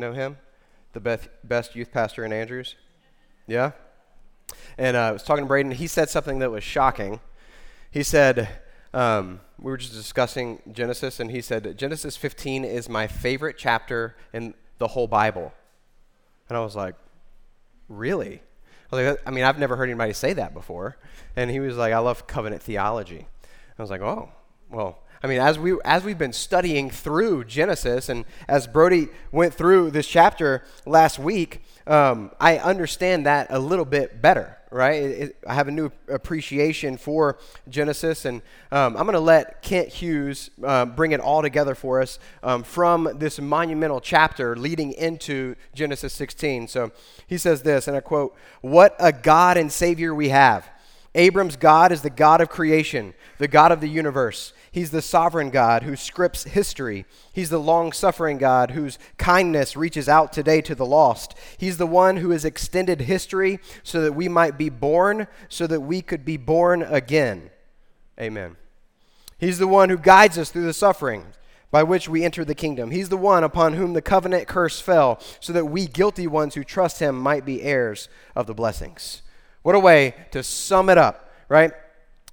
Know him? The best, best youth pastor in Andrews? Yeah? And uh, I was talking to Braden, he said something that was shocking. He said, um, we were just discussing Genesis, and he said, Genesis 15 is my favorite chapter in the whole Bible. And I was like, really? I, was like, I mean, I've never heard anybody say that before. And he was like, I love covenant theology. I was like, oh, well, I mean, as, we, as we've been studying through Genesis, and as Brody went through this chapter last week, um, I understand that a little bit better, right? It, it, I have a new appreciation for Genesis, and um, I'm going to let Kent Hughes uh, bring it all together for us um, from this monumental chapter leading into Genesis 16. So he says this, and I quote, What a God and Savior we have! Abram's God is the God of creation, the God of the universe. He's the sovereign God who scripts history. He's the long suffering God whose kindness reaches out today to the lost. He's the one who has extended history so that we might be born, so that we could be born again. Amen. He's the one who guides us through the suffering by which we enter the kingdom. He's the one upon whom the covenant curse fell, so that we guilty ones who trust him might be heirs of the blessings. What a way to sum it up, right?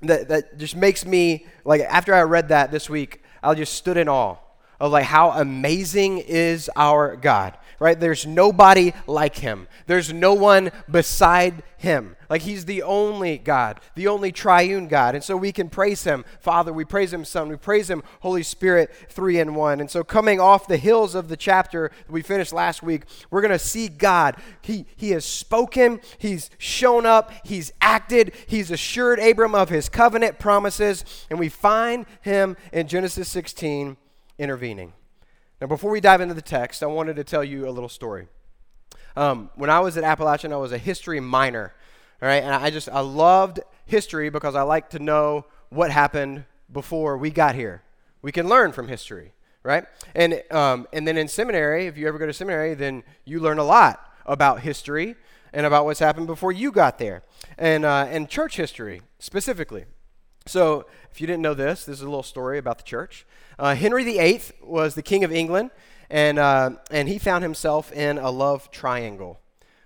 That, that just makes me, like, after I read that this week, I just stood in awe of like how amazing is our God, right? There's nobody like him. There's no one beside him. Like he's the only God, the only triune God. And so we can praise him, Father, we praise him, Son, we praise him, Holy Spirit, three in one. And so coming off the hills of the chapter we finished last week, we're going to see God. He, he has spoken, he's shown up, he's acted, he's assured Abram of his covenant promises, and we find him in Genesis 16 intervening. Now, before we dive into the text, I wanted to tell you a little story. Um, when I was at Appalachian, I was a history minor, all right, and I just I loved history because I like to know what happened before we got here. We can learn from history, right? And um, and then in seminary, if you ever go to seminary, then you learn a lot about history and about what's happened before you got there, and uh, and church history specifically. So, if you didn't know this, this is a little story about the church. Uh, Henry VIII was the King of England, and, uh, and he found himself in a love triangle.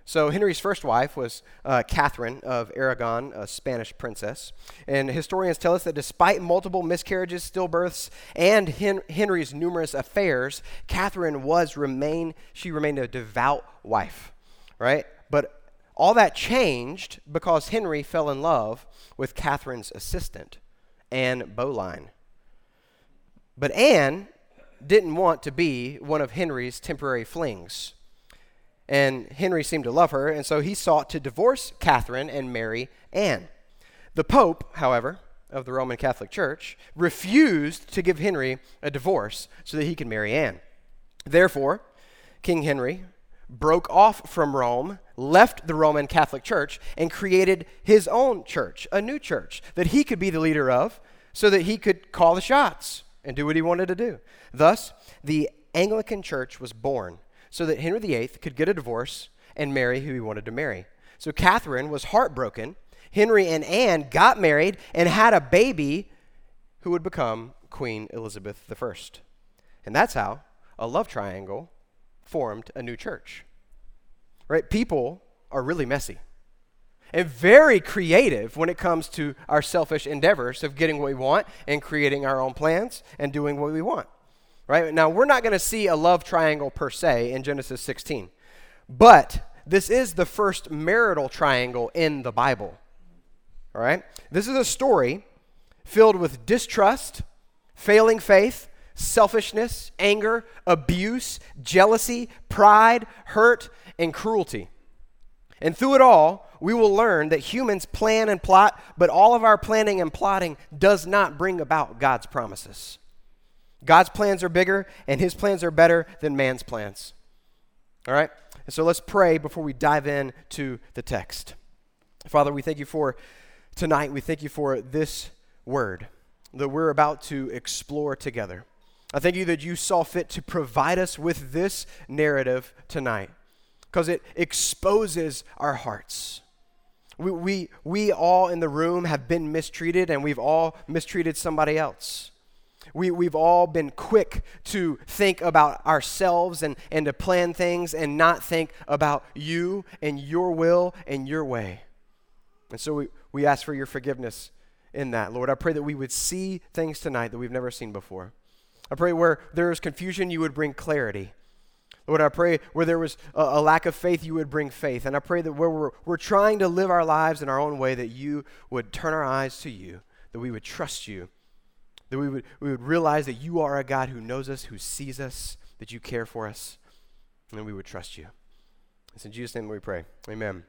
So, Henry's first wife was uh, Catherine of Aragon, a Spanish princess. And historians tell us that despite multiple miscarriages, stillbirths, and Hen- Henry's numerous affairs, Catherine was remain, she remained a devout wife, right? But all that changed because Henry fell in love with Catherine's assistant, Anne Boleyn. But Anne didn't want to be one of Henry's temporary flings. And Henry seemed to love her, and so he sought to divorce Catherine and marry Anne. The Pope, however, of the Roman Catholic Church, refused to give Henry a divorce so that he could marry Anne. Therefore, King Henry broke off from Rome, left the Roman Catholic Church, and created his own church, a new church that he could be the leader of so that he could call the shots and do what he wanted to do. Thus, the Anglican Church was born so that Henry VIII could get a divorce and marry who he wanted to marry. So Catherine was heartbroken. Henry and Anne got married and had a baby who would become Queen Elizabeth I. And that's how a love triangle formed a new church. Right? People are really messy and very creative when it comes to our selfish endeavors of getting what we want and creating our own plans and doing what we want. Right? Now, we're not going to see a love triangle per se in Genesis 16, but this is the first marital triangle in the Bible. All right? This is a story filled with distrust, failing faith, selfishness, anger, abuse, jealousy, pride, hurt, and cruelty. And through it all, we will learn that humans plan and plot, but all of our planning and plotting does not bring about God's promises. God's plans are bigger, and his plans are better than man's plans. All right? And so let's pray before we dive in to the text. Father, we thank you for tonight. We thank you for this word that we're about to explore together. I thank you that you saw fit to provide us with this narrative tonight because it exposes our hearts. We, we, we all in the room have been mistreated and we've all mistreated somebody else. We, we've all been quick to think about ourselves and, and to plan things and not think about you and your will and your way. And so we, we ask for your forgiveness in that. Lord, I pray that we would see things tonight that we've never seen before. I pray where there is confusion, you would bring clarity. Lord, I pray where there was a, a, lack of faith, you would bring faith. And I pray that where we're, we're trying to live our lives in our own way, that you would turn our eyes to you, that we would trust you, that we would, we would realize that you are a God who knows us, who sees us, that you care for us, and we would trust you. It's in Jesus' name we pray. Amen.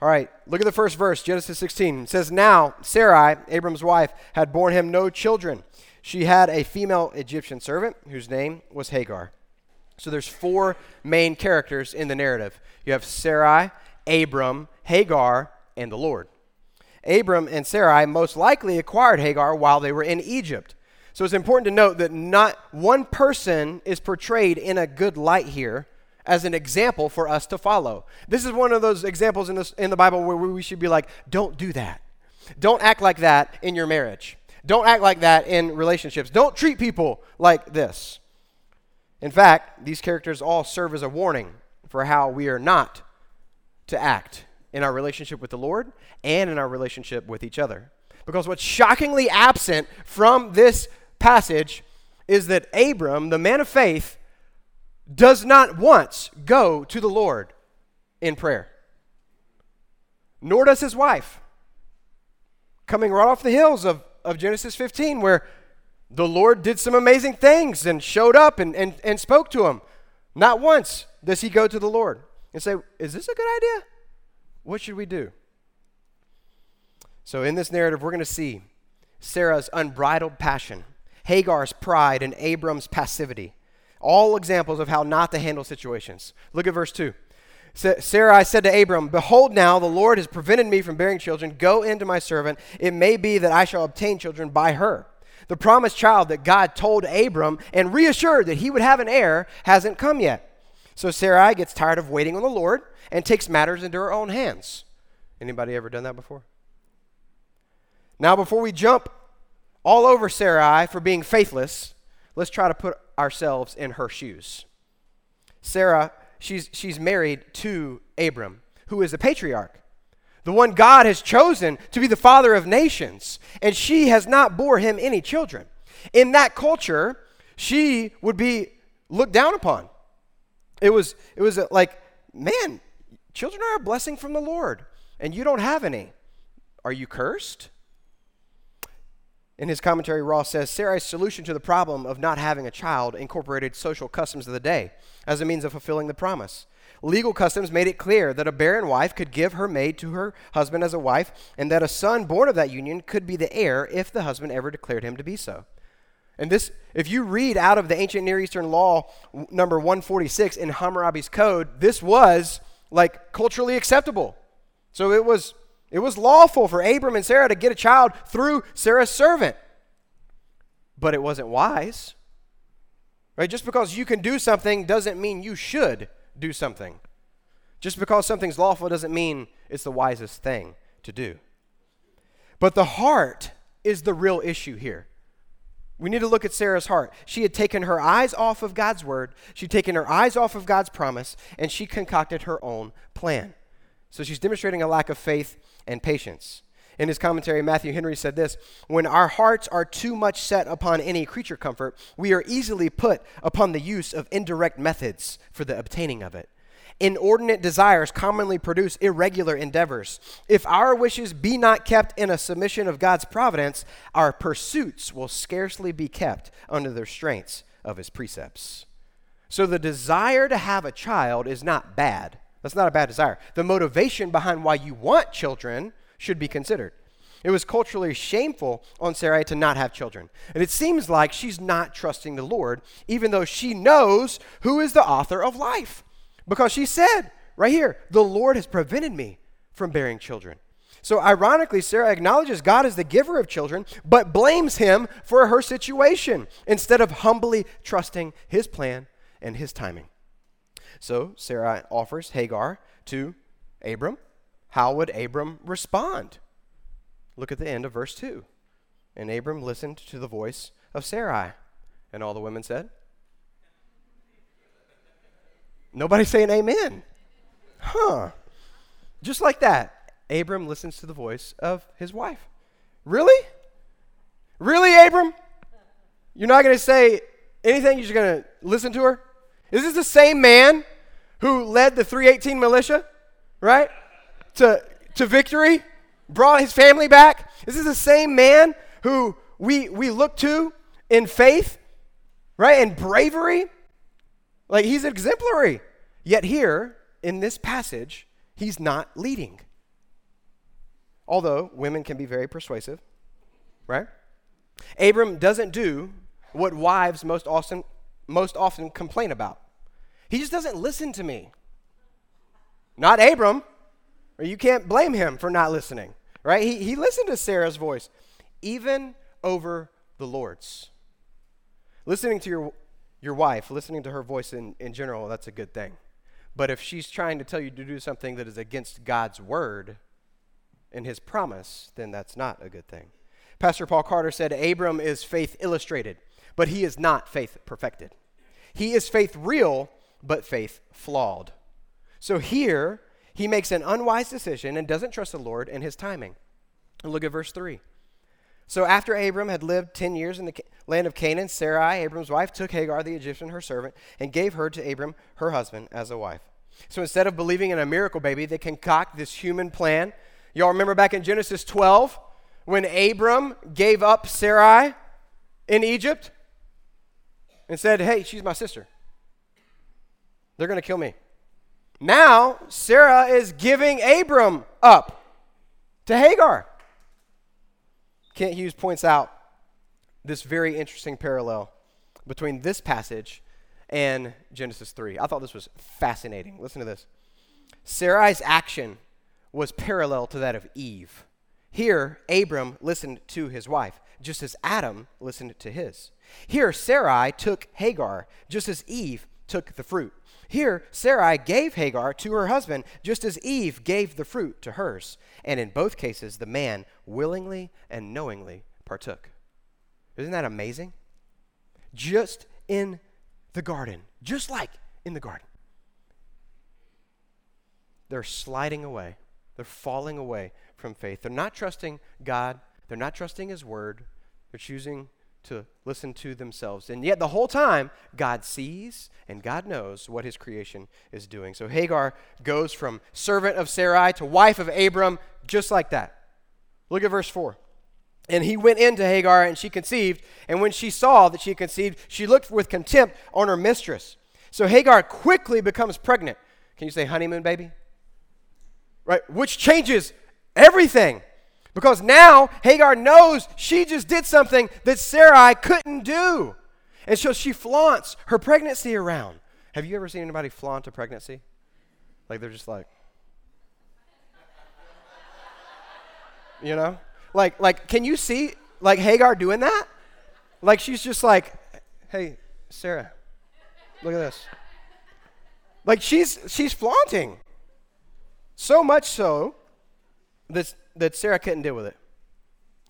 All right, look at the first verse, Genesis 16. It says, Now Sarai, Abram's wife, had borne him no children. She had a female Egyptian servant whose name was Hagar. So there's four main characters in the narrative. You have Sarai, Abram, Hagar, and the Lord. Abram and Sarai most likely acquired Hagar while they were in Egypt. So it's important to note that not one person is portrayed in a good light here as an example for us to follow. This is one of those examples in, this, in the Bible where we should be like, don't do that. Don't act like that in your marriage. Don't act like that in relationships. Don't treat people like this. In fact, these characters all serve as a warning for how we are not to act in our relationship with the Lord and in our relationship with each other. Because what's shockingly absent from this passage is that Abram, the man of faith, does not once go to the Lord in prayer. Nor does his wife. Coming right off the hills of, of Genesis 15, where the Lord did some amazing things and showed up and, and, and spoke to him. Not once does he go to the Lord and say, Is this a good idea? What should we do? So, in this narrative, we're going to see Sarah's unbridled passion, Hagar's pride, and Abram's passivity. All examples of how not to handle situations. Look at verse 2. Sarai said to Abram, Behold, now the Lord has prevented me from bearing children. Go into my servant. It may be that I shall obtain children by her. The promised child that God told Abram and reassured that he would have an heir hasn't come yet. So Sarai gets tired of waiting on the Lord and takes matters into her own hands. Anybody ever done that before? Now, before we jump all over Sarai for being faithless, let's try to put ourselves in her shoes. Sarah, she's, she's married to Abram, who is a patriarch, the one God has chosen to be the father of nations, and she has not bore him any children. In that culture, she would be looked down upon. It was, it was like, man, children are a blessing from the Lord, and you don't have any. Are you cursed? In his commentary, Ross says Sarai's solution to the problem of not having a child incorporated social customs of the day as a means of fulfilling the promise. Legal customs made it clear that a barren wife could give her maid to her husband as a wife, and that a son born of that union could be the heir if the husband ever declared him to be so. And this, if you read out of the ancient Near Eastern law number 146 in Hammurabi's code, this was like culturally acceptable. So it was it was lawful for Abram and Sarah to get a child through Sarah's servant. But it wasn't wise. Right? Just because you can do something doesn't mean you should do something. Just because something's lawful doesn't mean it's the wisest thing to do. But the heart is the real issue here. We need to look at Sarah's heart. She had taken her eyes off of God's word, she'd taken her eyes off of God's promise, and she concocted her own plan. So she's demonstrating a lack of faith and patience. In his commentary, Matthew Henry said this When our hearts are too much set upon any creature comfort, we are easily put upon the use of indirect methods for the obtaining of it. Inordinate desires commonly produce irregular endeavors. If our wishes be not kept in a submission of God's providence, our pursuits will scarcely be kept under the restraints of his precepts. So the desire to have a child is not bad. That's not a bad desire. The motivation behind why you want children should be considered. It was culturally shameful on Sarai to not have children. And it seems like she's not trusting the Lord, even though she knows who is the author of life. Because she said right here, the Lord has prevented me from bearing children. So, ironically, Sarah acknowledges God as the giver of children, but blames him for her situation instead of humbly trusting his plan and his timing. So Sarah offers Hagar to Abram. How would Abram respond? Look at the end of verse 2. And Abram listened to the voice of Sarai. And all the women said, Nobody saying amen. Huh. Just like that, Abram listens to the voice of his wife. Really? Really, Abram? You're not going to say anything? You're just going to listen to her? Is this the same man who led the 318 militia, right? To, to victory? Brought his family back? This is the same man who we, we look to in faith, right? In bravery? Like he's exemplary. Yet here, in this passage, he's not leading. Although women can be very persuasive, right? Abram doesn't do what wives most often, most often complain about. He just doesn't listen to me. Not Abram, or you can't blame him for not listening, right? He, he listened to Sarah's voice, even over the Lord's. Listening to your, your wife, listening to her voice in, in general, that's a good thing. But if she's trying to tell you to do something that is against God's word and his promise, then that's not a good thing. Pastor Paul Carter said Abram is faith illustrated, but he is not faith perfected. He is faith real, but faith flawed. So here, he makes an unwise decision and doesn't trust the Lord in his timing. And look at verse 3. So after Abram had lived 10 years in the land of Canaan, Sarai, Abram's wife, took Hagar the Egyptian, her servant, and gave her to Abram, her husband, as a wife. So instead of believing in a miracle baby, they concoct this human plan. Y'all remember back in Genesis 12 when Abram gave up Sarai in Egypt and said, Hey, she's my sister. They're going to kill me. Now, Sarah is giving Abram up to Hagar. Kent Hughes points out this very interesting parallel between this passage and Genesis 3. I thought this was fascinating. Listen to this. Sarai's action was parallel to that of Eve. Here, Abram listened to his wife, just as Adam listened to his. Here, Sarai took Hagar, just as Eve took the fruit. Here, Sarai gave Hagar to her husband, just as Eve gave the fruit to hers. And in both cases, the man willingly and knowingly partook. Isn't that amazing? Just in the garden, just like in the garden. They're sliding away, they're falling away from faith. They're not trusting God, they're not trusting His word, they're choosing to listen to themselves. And yet, the whole time, God sees and God knows what his creation is doing. So Hagar goes from servant of Sarai to wife of Abram, just like that. Look at verse 4. And he went into Hagar, and she conceived. And when she saw that she conceived, she looked with contempt on her mistress. So Hagar quickly becomes pregnant. Can you say honeymoon baby? Right? Which changes everything. Because now Hagar knows she just did something that Sarai couldn't do. And so she flaunts her pregnancy around. Have you ever seen anybody flaunt a pregnancy? Like they're just like, you know? Like, like, can you see like Hagar doing that? Like she's just like, hey, Sarah, look at this. Like she's she's flaunting. So much so that that Sarah couldn't deal with it.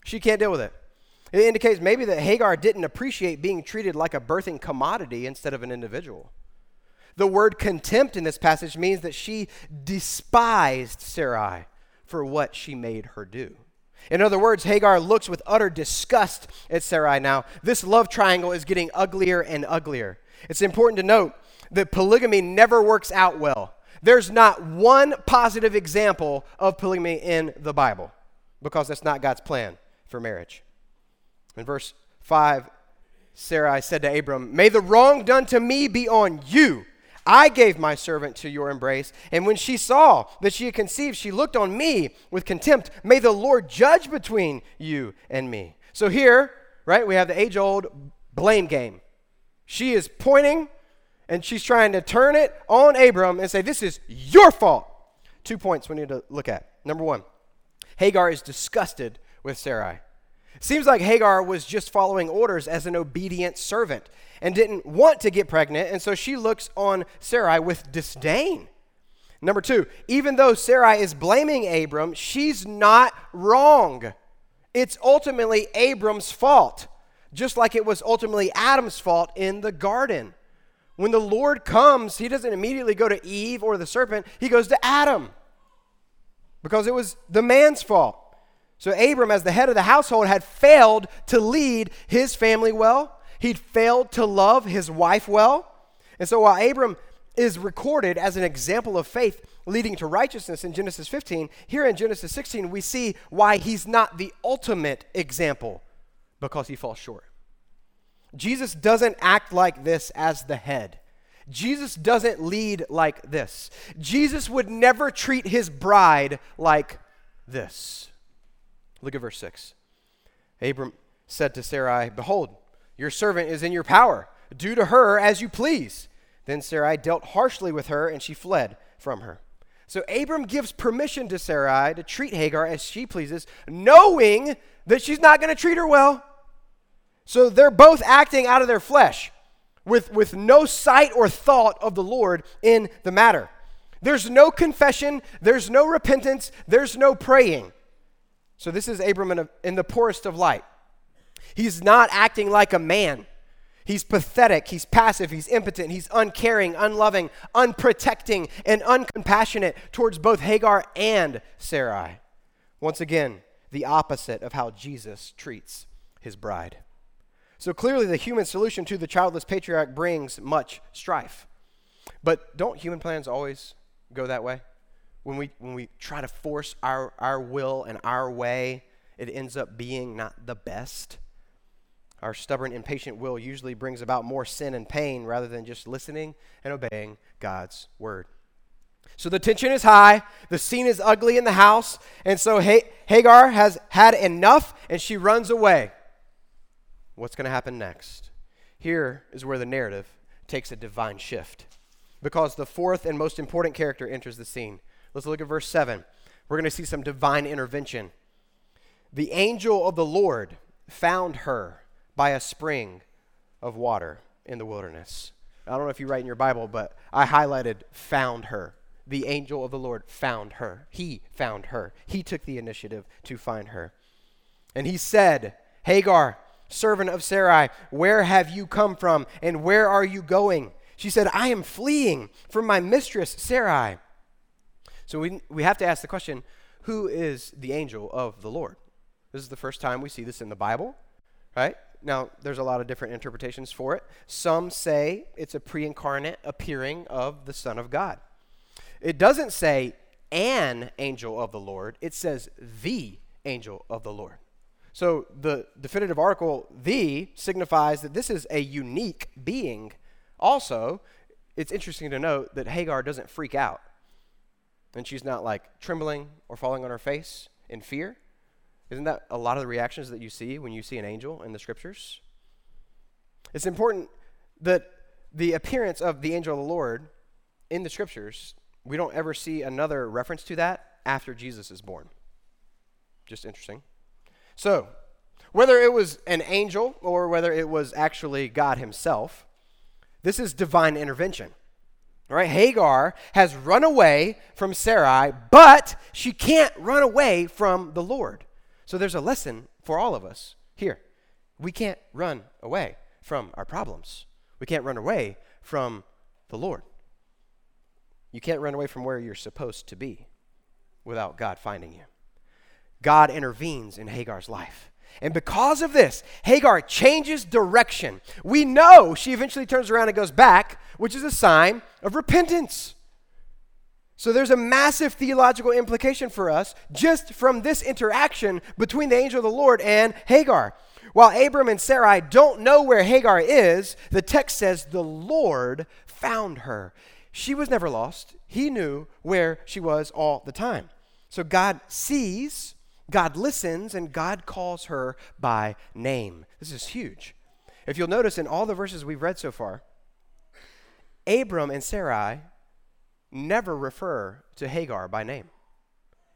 She can't deal with it. It indicates maybe that Hagar didn't appreciate being treated like a birthing commodity instead of an individual. The word contempt in this passage means that she despised Sarai for what she made her do. In other words, Hagar looks with utter disgust at Sarai now. This love triangle is getting uglier and uglier. It's important to note that polygamy never works out well. There's not one positive example of polygamy in the Bible because that's not God's plan for marriage. In verse 5, Sarai said to Abram, May the wrong done to me be on you. I gave my servant to your embrace. And when she saw that she had conceived, she looked on me with contempt. May the Lord judge between you and me. So here, right, we have the age old blame game. She is pointing and she's trying to turn it on Abram and say, This is your fault. Two points we need to look at. Number one, Hagar is disgusted with Sarai. Seems like Hagar was just following orders as an obedient servant and didn't want to get pregnant, and so she looks on Sarai with disdain. Number two, even though Sarai is blaming Abram, she's not wrong. It's ultimately Abram's fault. just like it was ultimately Adam's fault in the garden. When the Lord comes, he doesn't immediately go to Eve or the serpent, he goes to Adam because it was the man's fault. So Abram, as the head of the household, had failed to lead his family well. He'd failed to love his wife well. And so while Abram is recorded as an example of faith leading to righteousness in Genesis 15, here in Genesis 16, we see why he's not the ultimate example because he falls short. Jesus doesn't act like this as the head. Jesus doesn't lead like this. Jesus would never treat his bride like this. Look at verse 6. Abram said to Sarai, Behold, your servant is in your power. Do to her as you please. Then Sarai dealt harshly with her, and she fled from her. So Abram gives permission to Sarai to treat Hagar as she pleases, knowing that she's not going to treat her well. So they're both acting out of their flesh with, with no sight or thought of the Lord in the matter. There's no confession, there's no repentance, there's no praying. So this is Abram in, a, in the poorest of light. He's not acting like a man. He's pathetic, he's passive, he's impotent, he's uncaring, unloving, unprotecting, and uncompassionate towards both Hagar and Sarai. Once again, the opposite of how Jesus treats his bride. So clearly, the human solution to the childless patriarch brings much strife. But don't human plans always go that way? When we, when we try to force our, our will and our way, it ends up being not the best. Our stubborn, impatient will usually brings about more sin and pain rather than just listening and obeying God's word. So the tension is high, the scene is ugly in the house, and so Hagar has had enough and she runs away. What's going to happen next? Here is where the narrative takes a divine shift because the fourth and most important character enters the scene. Let's look at verse 7. We're going to see some divine intervention. The angel of the Lord found her by a spring of water in the wilderness. I don't know if you write in your Bible, but I highlighted found her. The angel of the Lord found her. He found her. He took the initiative to find her. And he said, Hagar, servant of Sarai, Where have you come from, and where are you going? She said, I am fleeing from my mistress Sarai. So we, we have to ask the question who is the angel of the Lord? This is the first time we see this in the Bible, right? Now, there's a lot of different interpretations for it. Some say it's a pre incarnate appearing of the Son of God. It doesn't say an angel of the Lord, it says the angel of the Lord. So the definitive article, the, signifies that this is a unique being. Also, it's interesting to note that Hagar doesn't freak out. And she's not like trembling or falling on her face in fear. Isn't that a lot of the reactions that you see when you see an angel in the scriptures? It's important that the appearance of the angel of the Lord in the scriptures, we don't ever see another reference to that after Jesus is born. Just interesting. So, whether it was an angel or whether it was actually God Himself, this is divine intervention. Right, Hagar has run away from Sarai, but she can't run away from the Lord. So there's a lesson for all of us here. We can't run away from our problems. We can't run away from the Lord. You can't run away from where you're supposed to be without God finding you. God intervenes in Hagar's life. And because of this, Hagar changes direction. We know she eventually turns around and goes back, which is a sign of repentance. So there's a massive theological implication for us just from this interaction between the angel of the Lord and Hagar. While Abram and Sarai don't know where Hagar is, the text says the Lord found her. She was never lost. He knew where she was all the time. So God sees God listens and God calls her by name. This is huge. If you'll notice in all the verses we've read so far, Abram and Sarai never refer to Hagar by name.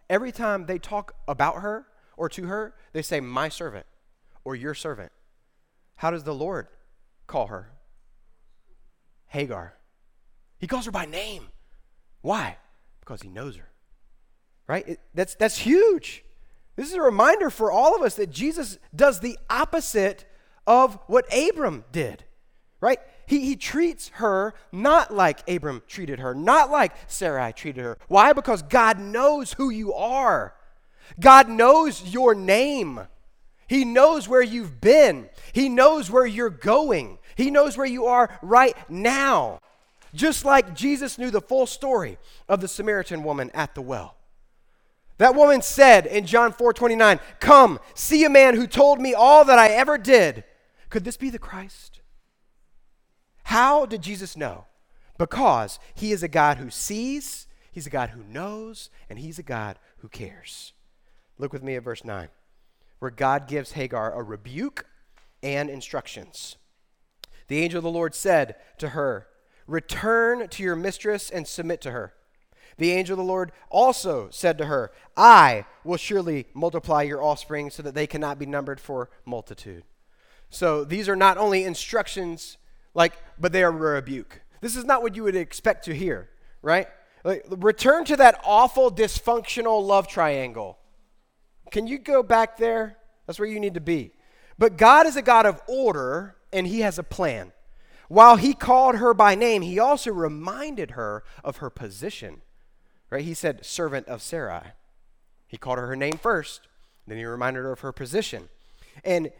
Every time they talk about her or to her, they say, My servant or your servant. How does the Lord call her? Hagar. He calls her by name. Why? Because he knows her. Right? It, that's, that's huge. This is a reminder for all of us that Jesus does the opposite of what Abram did, right? He, he treats her not like Abram treated her, not like Sarai treated her. Why? Because God knows who you are. God knows your name. He knows where you've been. He knows where you're going. He knows where you are right now. Just like Jesus knew the full story of the Samaritan woman at the well. That woman said in John 4 29, Come, see a man who told me all that I ever did. Could this be the Christ? How did Jesus know? Because he is a God who sees, he's a God who knows, and he's a God who cares. Look with me at verse 9 where God gives Hagar a rebuke and instructions. The angel of the Lord said to her, Return to your mistress and submit to her. The angel of the Lord also said to her, I will surely multiply your offspring so that they cannot be numbered for multitude. So these are not only instructions, like, but they are a rebuke. This is not what you would expect to hear, right? Like, return to that awful dysfunctional love triangle can you go back there? That's where you need to be. But God is a God of order, and He has a plan. While He called her by name, He also reminded her of her position. Right? He said, servant of Sarai. He called her her name first, then He reminded her of her position. And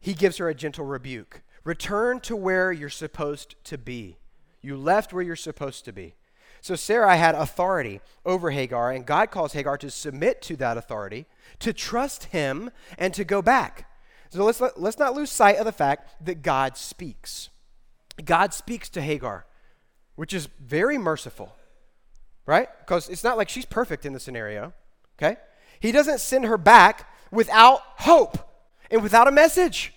He gives her a gentle rebuke Return to where you're supposed to be. You left where you're supposed to be. So Sarai had authority over Hagar, and God calls Hagar to submit to that authority, to trust him, and to go back. So let's, let, let's not lose sight of the fact that God speaks. God speaks to Hagar, which is very merciful, right? Because it's not like she's perfect in the scenario, okay? He doesn't send her back without hope and without a message.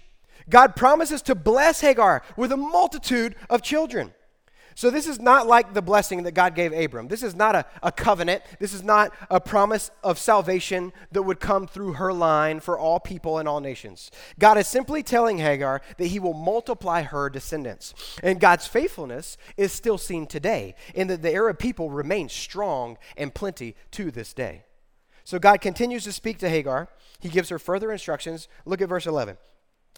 God promises to bless Hagar with a multitude of children. So, this is not like the blessing that God gave Abram. This is not a, a covenant. This is not a promise of salvation that would come through her line for all people and all nations. God is simply telling Hagar that he will multiply her descendants. And God's faithfulness is still seen today, in that the Arab people remain strong and plenty to this day. So, God continues to speak to Hagar. He gives her further instructions. Look at verse 11.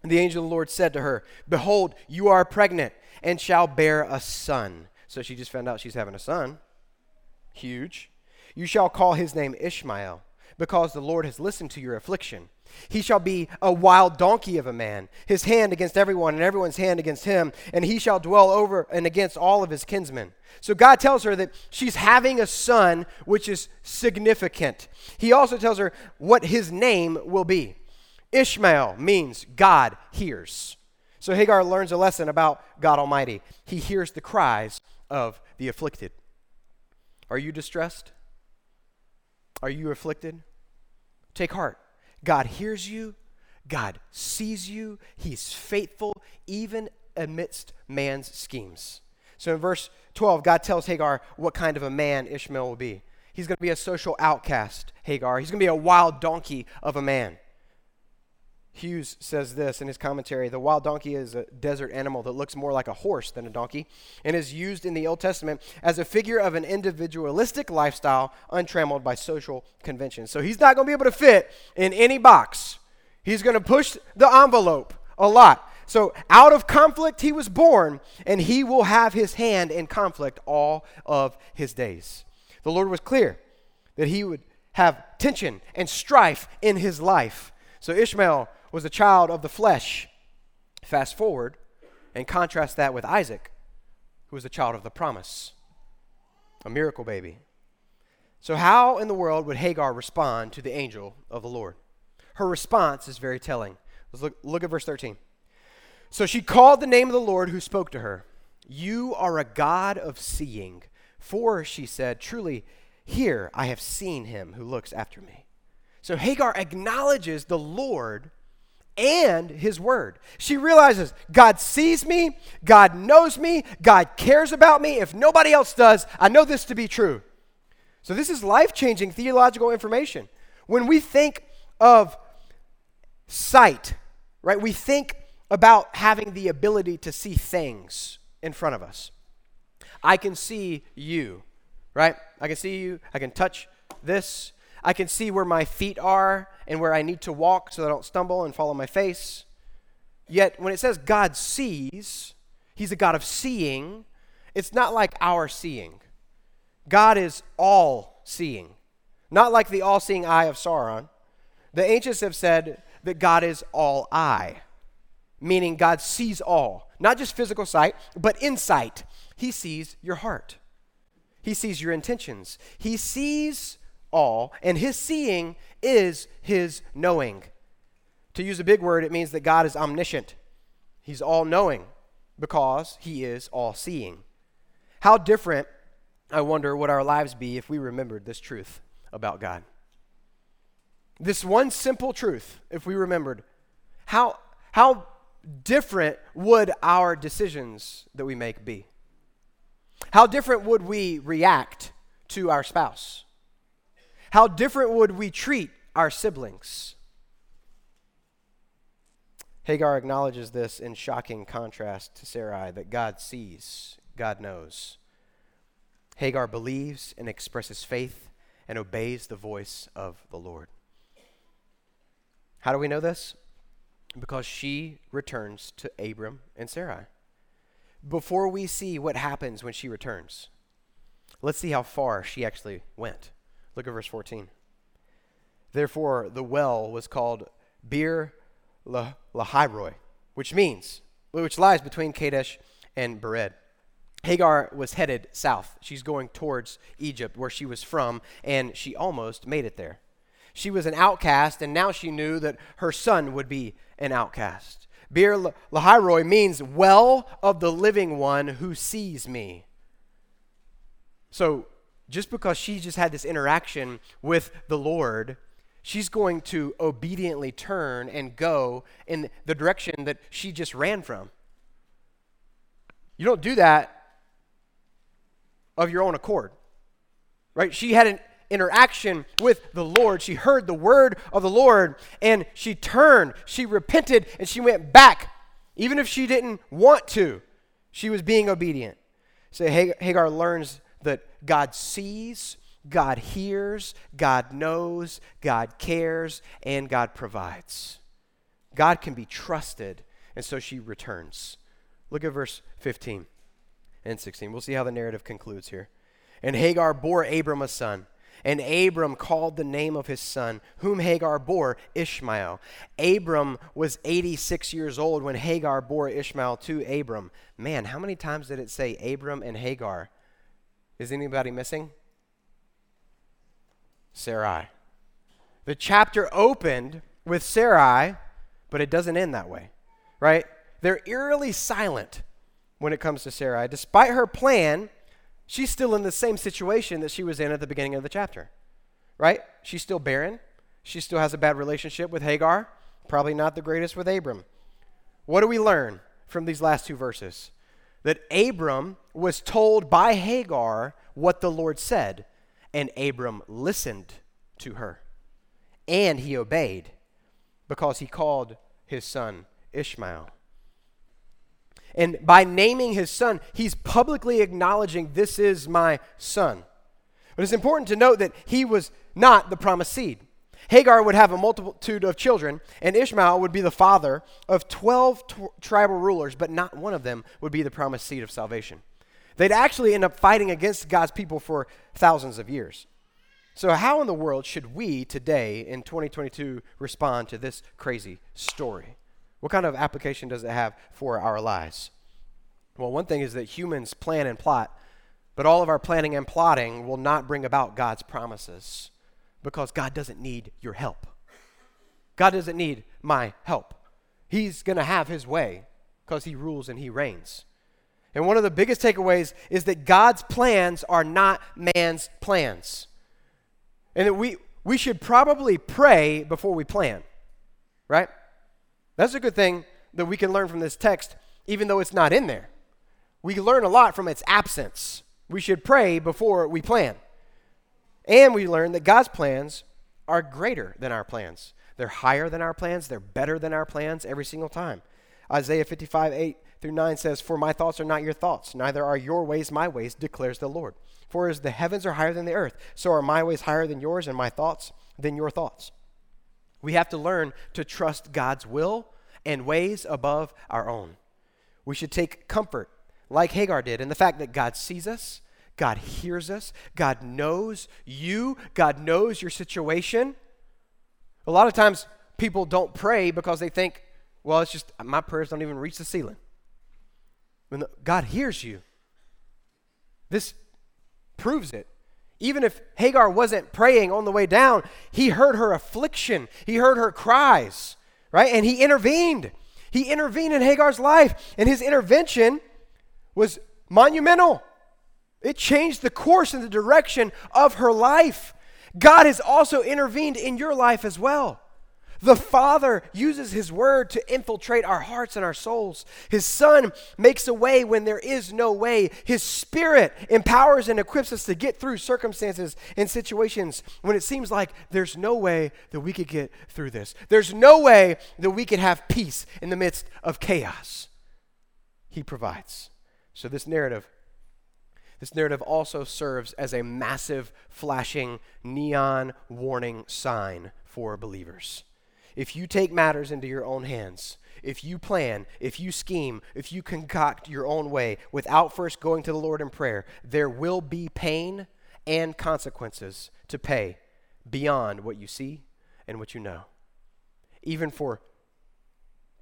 The angel of the Lord said to her, Behold, you are pregnant and shall bear a son. So she just found out she's having a son. Huge. You shall call his name Ishmael, because the Lord has listened to your affliction. He shall be a wild donkey of a man, his hand against everyone, and everyone's hand against him, and he shall dwell over and against all of his kinsmen. So God tells her that she's having a son, which is significant. He also tells her what his name will be. Ishmael means God hears. So Hagar learns a lesson about God Almighty. He hears the cries of the afflicted. Are you distressed? Are you afflicted? Take heart. God hears you. God sees you. He's faithful even amidst man's schemes. So in verse 12, God tells Hagar what kind of a man Ishmael will be. He's going to be a social outcast, Hagar. He's going to be a wild donkey of a man. Hughes says this in his commentary The wild donkey is a desert animal that looks more like a horse than a donkey and is used in the Old Testament as a figure of an individualistic lifestyle untrammeled by social conventions. So he's not going to be able to fit in any box. He's going to push the envelope a lot. So out of conflict he was born, and he will have his hand in conflict all of his days. The Lord was clear that he would have tension and strife in his life. So Ishmael was a child of the flesh. Fast forward and contrast that with Isaac, who was a child of the promise, a miracle baby. So, how in the world would Hagar respond to the angel of the Lord? Her response is very telling. Let's look, look at verse 13. So she called the name of the Lord who spoke to her. You are a God of seeing. For, she said, truly, here I have seen him who looks after me. So Hagar acknowledges the Lord and his word. She realizes God sees me, God knows me, God cares about me. If nobody else does, I know this to be true. So, this is life changing theological information. When we think of sight, right, we think about having the ability to see things in front of us. I can see you, right? I can see you, I can touch this, I can see where my feet are and where I need to walk so I don't stumble and fall on my face. Yet, when it says God sees, He's a God of seeing, it's not like our seeing. God is all seeing, not like the all seeing eye of Sauron. The ancients have said that God is all eye, meaning God sees all, not just physical sight, but insight. He sees your heart, He sees your intentions, He sees all, and His seeing is His knowing. To use a big word, it means that God is omniscient, He's all knowing because He is all seeing. How different, I wonder, would our lives be if we remembered this truth about God? This one simple truth, if we remembered, how, how different would our decisions that we make be? How different would we react to our spouse? How different would we treat our siblings? Hagar acknowledges this in shocking contrast to Sarai that God sees, God knows. Hagar believes and expresses faith and obeys the voice of the Lord. How do we know this? Because she returns to Abram and Sarai. Before we see what happens when she returns, let's see how far she actually went. Look at verse 14. Therefore, the well was called Beer Lahairoi, which means, which lies between Kadesh and Bered. Hagar was headed south. She's going towards Egypt, where she was from, and she almost made it there. She was an outcast, and now she knew that her son would be an outcast. Beer Lahairoi means well of the living one who sees me. So, just because she just had this interaction with the Lord, she's going to obediently turn and go in the direction that she just ran from. You don't do that of your own accord. Right? She had an interaction with the Lord. She heard the word of the Lord and she turned, she repented, and she went back. Even if she didn't want to, she was being obedient. So Hagar learns that God sees, God hears, God knows, God cares, and God provides. God can be trusted, and so she returns. Look at verse 15 and 16. We'll see how the narrative concludes here. And Hagar bore Abram a son. And Abram called the name of his son, whom Hagar bore, Ishmael. Abram was 86 years old when Hagar bore Ishmael to Abram. Man, how many times did it say Abram and Hagar? Is anybody missing? Sarai. The chapter opened with Sarai, but it doesn't end that way, right? They're eerily silent when it comes to Sarai. Despite her plan, she's still in the same situation that she was in at the beginning of the chapter, right? She's still barren. She still has a bad relationship with Hagar, probably not the greatest with Abram. What do we learn from these last two verses? That Abram was told by Hagar what the Lord said, and Abram listened to her. And he obeyed because he called his son Ishmael. And by naming his son, he's publicly acknowledging, This is my son. But it's important to note that he was not the promised seed. Hagar would have a multitude of children, and Ishmael would be the father of 12 t- tribal rulers, but not one of them would be the promised seed of salvation. They'd actually end up fighting against God's people for thousands of years. So, how in the world should we today in 2022 respond to this crazy story? What kind of application does it have for our lives? Well, one thing is that humans plan and plot, but all of our planning and plotting will not bring about God's promises because God doesn't need your help. God doesn't need my help. He's going to have his way because he rules and he reigns. And one of the biggest takeaways is that God's plans are not man's plans. And that we, we should probably pray before we plan, right? That's a good thing that we can learn from this text, even though it's not in there. We learn a lot from its absence. We should pray before we plan. And we learn that God's plans are greater than our plans. They're higher than our plans, they're better than our plans every single time. Isaiah 55, 8 through 9 says, For my thoughts are not your thoughts, neither are your ways my ways, declares the Lord. For as the heavens are higher than the earth, so are my ways higher than yours, and my thoughts than your thoughts. We have to learn to trust God's will and ways above our own. We should take comfort, like Hagar did, in the fact that God sees us, God hears us, God knows you, God knows your situation. A lot of times people don't pray because they think, well, it's just my prayers don't even reach the ceiling. When the, God hears you, this proves it. Even if Hagar wasn't praying on the way down, he heard her affliction, he heard her cries, right? And he intervened. He intervened in Hagar's life, and his intervention was monumental. It changed the course and the direction of her life. God has also intervened in your life as well. The Father uses His Word to infiltrate our hearts and our souls. His Son makes a way when there is no way. His Spirit empowers and equips us to get through circumstances and situations when it seems like there's no way that we could get through this. There's no way that we could have peace in the midst of chaos. He provides. So, this narrative. This narrative also serves as a massive flashing neon warning sign for believers. If you take matters into your own hands, if you plan, if you scheme, if you concoct your own way without first going to the Lord in prayer, there will be pain and consequences to pay beyond what you see and what you know. Even for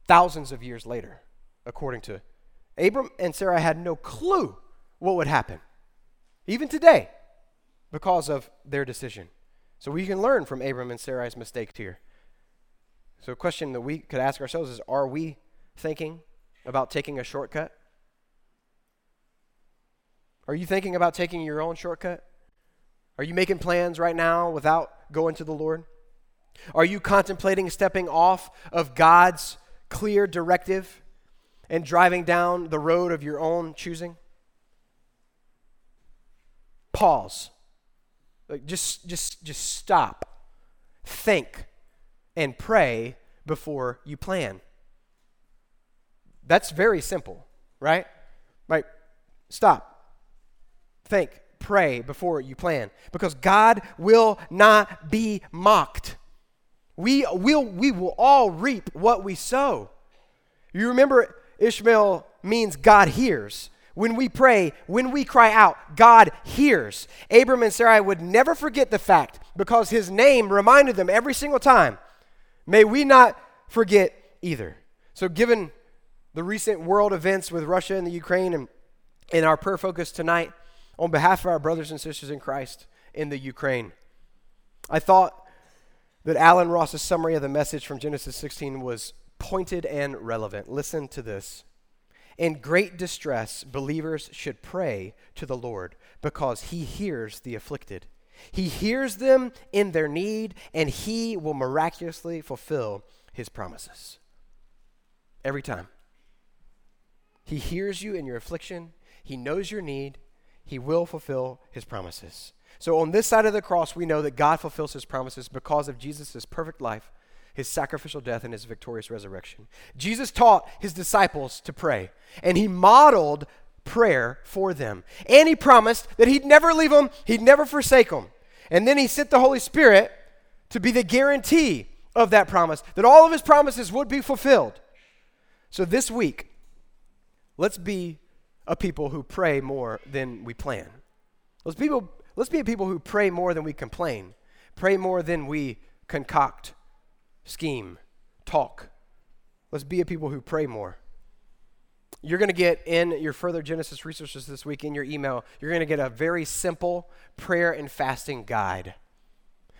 thousands of years later, according to Abram and Sarai had no clue what would happen, even today, because of their decision. So we can learn from Abram and Sarai's mistakes here. So, a question that we could ask ourselves is Are we thinking about taking a shortcut? Are you thinking about taking your own shortcut? Are you making plans right now without going to the Lord? Are you contemplating stepping off of God's clear directive and driving down the road of your own choosing? Pause. Like just just just stop. Think and pray before you plan. That's very simple, right? Right? Stop. Think. Pray before you plan. Because God will not be mocked. We will, we will all reap what we sow. You remember Ishmael means God hears. When we pray, when we cry out, God hears. Abram and Sarai would never forget the fact because his name reminded them every single time May we not forget either. So, given the recent world events with Russia and the Ukraine and, and our prayer focus tonight, on behalf of our brothers and sisters in Christ in the Ukraine, I thought that Allen Ross's summary of the message from Genesis 16 was pointed and relevant. Listen to this. In great distress, believers should pray to the Lord because he hears the afflicted. He hears them in their need, and He will miraculously fulfill His promises. Every time. He hears you in your affliction, He knows your need, He will fulfill His promises. So, on this side of the cross, we know that God fulfills His promises because of Jesus' perfect life, His sacrificial death, and His victorious resurrection. Jesus taught His disciples to pray, and He modeled prayer for them. And he promised that he'd never leave them, he'd never forsake them. And then he sent the Holy Spirit to be the guarantee of that promise, that all of his promises would be fulfilled. So this week, let's be a people who pray more than we plan. Let's, people, let's be a people who pray more than we complain, pray more than we concoct, scheme, talk. Let's be a people who pray more. You're going to get in your further Genesis resources this week in your email, you're going to get a very simple prayer and fasting guide.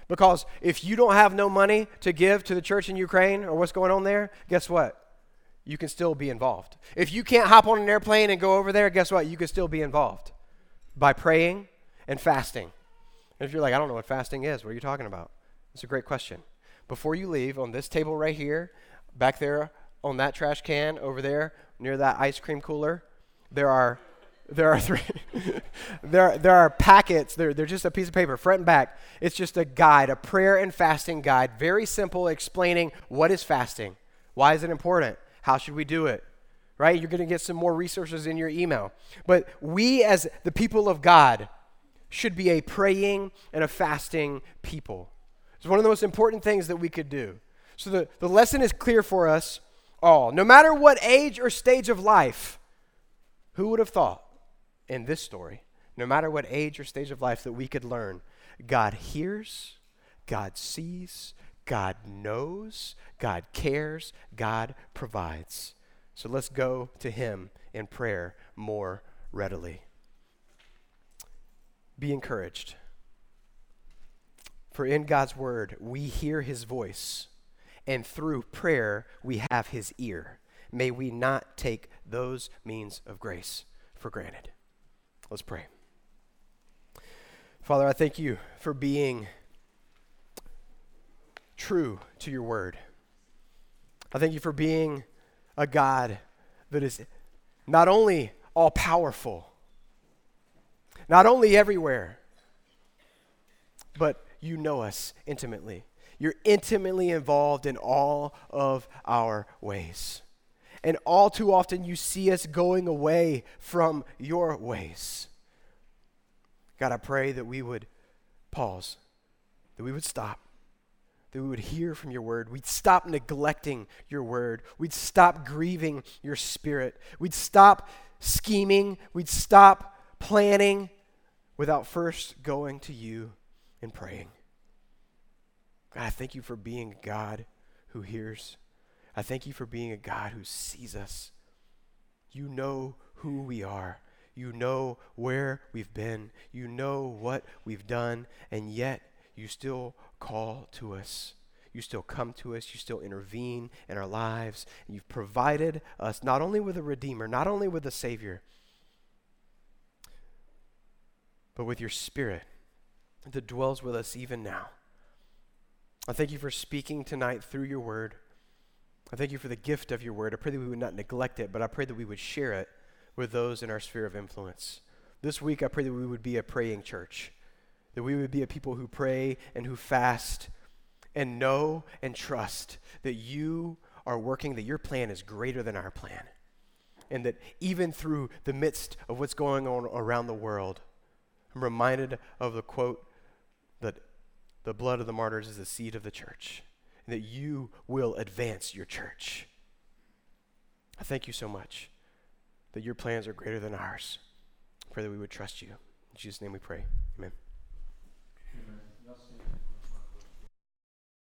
Because if you don't have no money to give to the church in Ukraine or what's going on there, guess what? You can still be involved. If you can't hop on an airplane and go over there, guess what? You can still be involved by praying and fasting. And if you're like, I don't know what fasting is, what are you talking about? It's a great question. Before you leave, on this table right here, back there on that trash can over there near that ice cream cooler, there are there are three there, there are packets. They're, they're just a piece of paper front and back. It's just a guide a prayer and fasting guide. Very simple explaining what is fasting. Why is it important? How should we do it? Right? You're going to get some more resources in your email. But we as the people of god should be a praying and a fasting people it's one of the most important things that we could do so the, the lesson is clear for us all. No matter what age or stage of life, who would have thought in this story, no matter what age or stage of life, that we could learn God hears, God sees, God knows, God cares, God provides. So let's go to Him in prayer more readily. Be encouraged. For in God's Word, we hear His voice, and through prayer, we have His ear. May we not take those means of grace for granted. Let's pray. Father, I thank you for being true to your word. I thank you for being a God that is not only all powerful, not only everywhere, but you know us intimately. You're intimately involved in all of our ways. And all too often, you see us going away from your ways. God, I pray that we would pause, that we would stop, that we would hear from your word. We'd stop neglecting your word. We'd stop grieving your spirit. We'd stop scheming. We'd stop planning without first going to you and praying. God, I thank you for being a God who hears. I thank you for being a God who sees us. You know who we are. You know where we've been. You know what we've done. And yet, you still call to us. You still come to us. You still intervene in our lives. You've provided us not only with a Redeemer, not only with a Savior, but with your Spirit that dwells with us even now. I thank you for speaking tonight through your word. I thank you for the gift of your word. I pray that we would not neglect it, but I pray that we would share it with those in our sphere of influence. This week, I pray that we would be a praying church, that we would be a people who pray and who fast and know and trust that you are working, that your plan is greater than our plan. And that even through the midst of what's going on around the world, I'm reminded of the quote the blood of the martyrs is the seed of the church, and that you will advance your church. I thank you so much that your plans are greater than ours. I pray that we would trust you. In Jesus' name we pray. Amen.